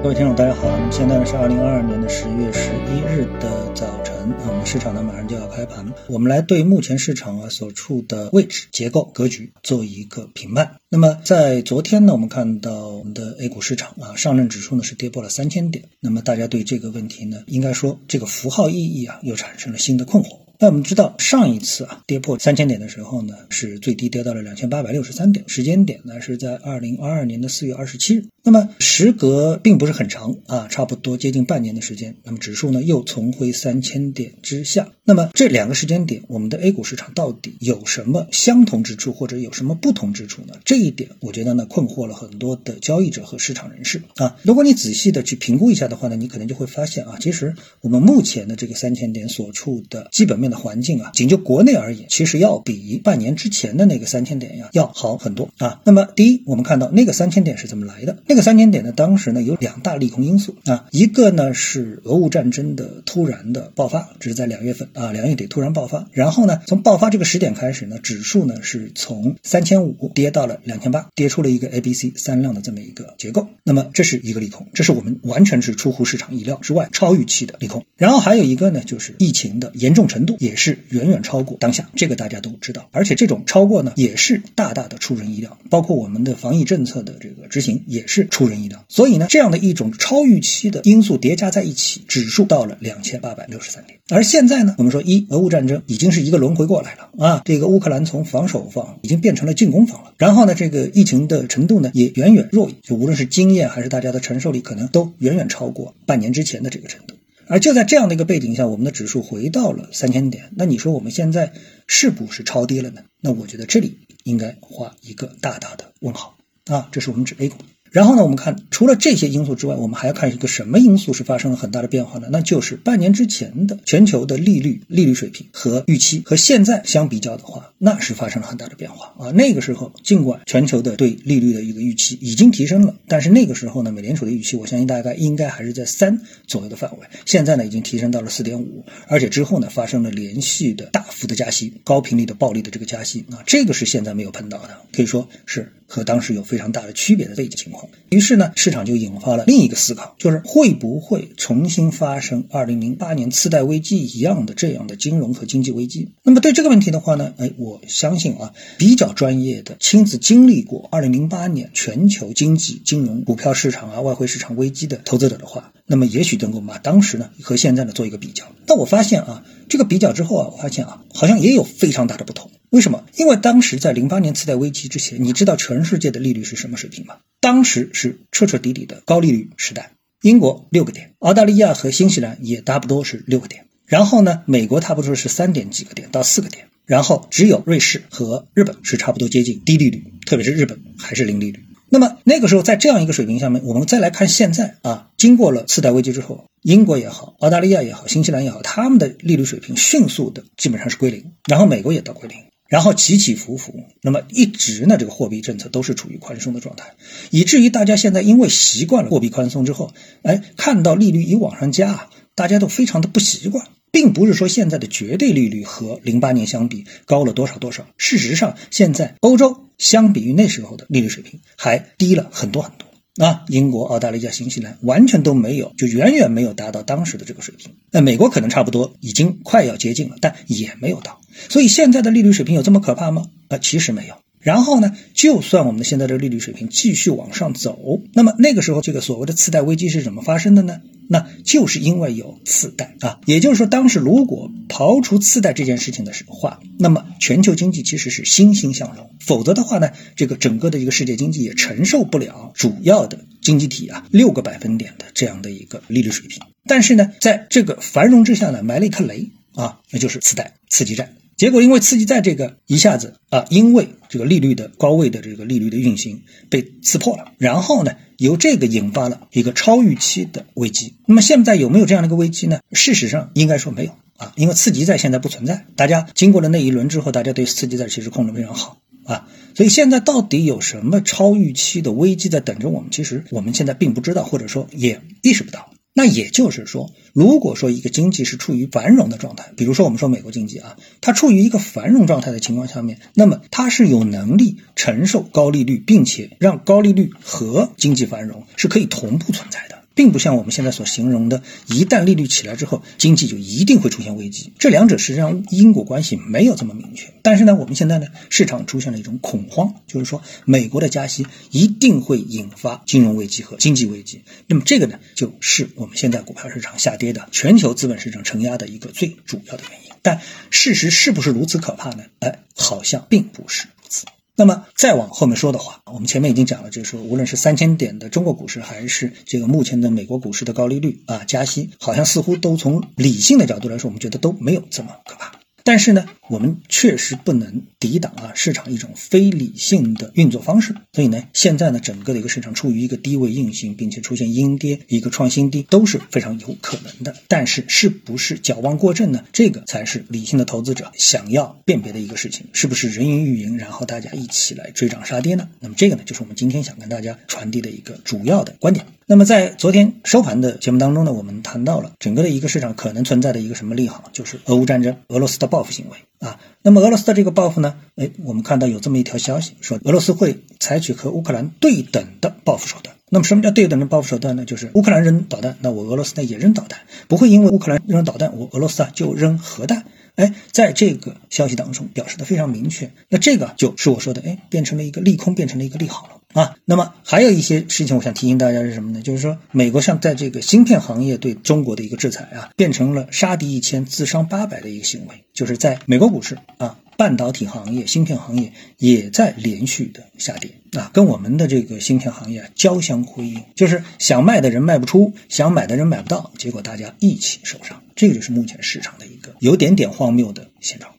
各位听众，大家好。那么现在呢是二零二二年的十月十一日的早晨啊，我们市场呢马上就要开盘，我们来对目前市场啊所处的位置、结构、格局做一个评判。那么在昨天呢，我们看到我们的 A 股市场啊，上证指数呢是跌破了三千点。那么大家对这个问题呢，应该说这个符号意义啊，又产生了新的困惑。那我们知道，上一次啊跌破三千点的时候呢，是最低跌到了两千八百六十三点，时间点呢是在二零二二年的四月二十七日。那么时隔并不是很长啊，差不多接近半年的时间，那么指数呢又重回三千点之下。那么这两个时间点，我们的 A 股市场到底有什么相同之处，或者有什么不同之处呢？这一点我觉得呢困惑了很多的交易者和市场人士啊。如果你仔细的去评估一下的话呢，你可能就会发现啊，其实我们目前的这个三千点所处的基本面的环境啊，仅就国内而言，其实要比半年之前的那个三千点呀要好很多啊。那么第一，我们看到那个三千点是怎么来的？那个三千点呢，当时呢有两大利空因素啊，一个呢是俄乌战争的突然的爆发，这是在两月份啊，两月底突然爆发，然后呢从爆发这个时点开始呢，指数呢是从三千五跌到了两千八，跌出了一个 A、B、C 三浪的这么一个结构，那么这是一个利空，这是我们完全是出乎市场意料之外、超预期的利空。然后还有一个呢，就是疫情的严重程度也是远远超过当下，这个大家都知道，而且这种超过呢也是大大的出人意料，包括我们的防疫政策的这个执行也是。出人意料，所以呢，这样的一种超预期的因素叠加在一起，指数到了两千八百六十三点。而现在呢，我们说一俄乌战争已经是一个轮回过来了啊，这个乌克兰从防守方已经变成了进攻方了。然后呢，这个疫情的程度呢也远远弱于，就无论是经验还是大家的承受力，可能都远远超过半年之前的这个程度。而就在这样的一个背景下，我们的指数回到了三千点。那你说我们现在是不是超跌了呢？那我觉得这里应该画一个大大的问号啊，这是我们指 A 股。然后呢，我们看除了这些因素之外，我们还要看一个什么因素是发生了很大的变化呢？那就是半年之前的全球的利率利率水平和预期和现在相比较的话，那是发生了很大的变化啊。那个时候，尽管全球的对利率的一个预期已经提升了，但是那个时候呢，美联储的预期，我相信大概应该还是在三左右的范围。现在呢，已经提升到了四点五，而且之后呢，发生了连续的大幅的加息，高频率的暴力的这个加息啊，这个是现在没有碰到的，可以说是和当时有非常大的区别的背景情况。于是呢，市场就引发了另一个思考，就是会不会重新发生二零零八年次贷危机一样的这样的金融和经济危机？那么对这个问题的话呢，哎，我相信啊，比较专业的、亲自经历过二零零八年全球经济、金融、股票市场啊、外汇市场危机的投资者的话，那么也许能够把当时呢和现在呢做一个比较。但我发现啊，这个比较之后啊，我发现啊，好像也有非常大的不同。为什么？因为当时在零八年次贷危机之前，你知道全世界的利率是什么水平吗？当时是彻彻底底的高利率时代。英国六个点，澳大利亚和新西兰也差不多是六个点。然后呢，美国差不多是三点几个点到四个点。然后只有瑞士和日本是差不多接近低利率，特别是日本还是零利率。那么那个时候在这样一个水平下面，我们再来看现在啊，经过了次贷危机之后，英国也好，澳大利亚也好，新西兰也好，他们的利率水平迅速的基本上是归零，然后美国也到归零。然后起起伏伏，那么一直呢，这个货币政策都是处于宽松的状态，以至于大家现在因为习惯了货币宽松之后，哎，看到利率一往上加，大家都非常的不习惯，并不是说现在的绝对利率和零八年相比高了多少多少，事实上，现在欧洲相比于那时候的利率水平还低了很多很多。啊，英国、澳大利亚、新西兰完全都没有，就远远没有达到当时的这个水平。那美国可能差不多已经快要接近了，但也没有到。所以现在的利率水平有这么可怕吗？啊，其实没有。然后呢，就算我们现在的利率水平继续往上走，那么那个时候这个所谓的次贷危机是怎么发生的呢？那就是因为有次贷啊，也就是说，当时如果刨除次贷这件事情的话，那么全球经济其实是欣欣向荣。否则的话呢，这个整个的一个世界经济也承受不了主要的经济体啊六个百分点的这样的一个利率水平。但是呢，在这个繁荣之下呢，埋了一颗雷啊，那就是次贷、刺激战。结果因为刺激债这个一下子啊，因为这个利率的高位的这个利率的运行被刺破了，然后呢，由这个引发了一个超预期的危机。那么现在有没有这样的一个危机呢？事实上应该说没有啊，因为刺激债现在不存在。大家经过了那一轮之后，大家对刺激债其实控制非常好啊，所以现在到底有什么超预期的危机在等着我们？其实我们现在并不知道，或者说也意识不到。那也就是说，如果说一个经济是处于繁荣的状态，比如说我们说美国经济啊，它处于一个繁荣状态的情况下面，那么它是有能力承受高利率，并且让高利率和经济繁荣是可以同步存在的。并不像我们现在所形容的，一旦利率起来之后，经济就一定会出现危机。这两者实际上因果关系没有这么明确。但是呢，我们现在呢，市场出现了一种恐慌，就是说美国的加息一定会引发金融危机和经济危机。那么这个呢，就是我们现在股票市场下跌的、全球资本市场承压的一个最主要的原因。但事实是不是如此可怕呢？哎，好像并不是如此。那么再往后面说的话，我们前面已经讲了，就是说，无论是三千点的中国股市，还是这个目前的美国股市的高利率啊、加息，好像似乎都从理性的角度来说，我们觉得都没有这么可怕。但是呢，我们确实不能抵挡啊市场一种非理性的运作方式。所以呢，现在呢，整个的一个市场处于一个低位运行，并且出现阴跌、一个创新低，都是非常有可能的。但是，是不是矫枉过正呢？这个才是理性的投资者想要辨别的一个事情。是不是人云亦云，然后大家一起来追涨杀跌呢？那么，这个呢，就是我们今天想跟大家传递的一个主要的观点。那么在昨天收盘的节目当中呢，我们谈到了整个的一个市场可能存在的一个什么利好，就是俄乌战争、俄罗斯的报复行为啊。那么俄罗斯的这个报复呢，哎，我们看到有这么一条消息，说俄罗斯会采取和乌克兰对等的报复手段。那么什么叫对等的报复手段呢？就是乌克兰扔导弹，那我俄罗斯呢也扔导弹，不会因为乌克兰扔导弹，我俄罗斯啊就扔核弹。哎，在这个消息当中表示的非常明确，那这个就是我说的，哎，变成了一个利空，变成了一个利好了啊。那么还有一些事情，我想提醒大家是什么呢？就是说，美国像在这个芯片行业对中国的一个制裁啊，变成了杀敌一千自伤八百的一个行为，就是在美国股市啊，半导体行业、芯片行业也在连续的下跌啊，跟我们的这个芯片行业交相辉映，就是想卖的人卖不出，想买的人买不到，结果大家一起受伤。这个就是目前市场的一个有点点荒谬的现状。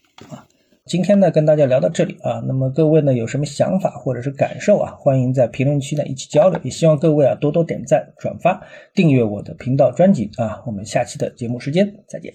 今天呢，跟大家聊到这里啊，那么各位呢有什么想法或者是感受啊，欢迎在评论区呢一起交流。也希望各位啊多多点赞、转发、订阅我的频道专辑啊。我们下期的节目时间再见。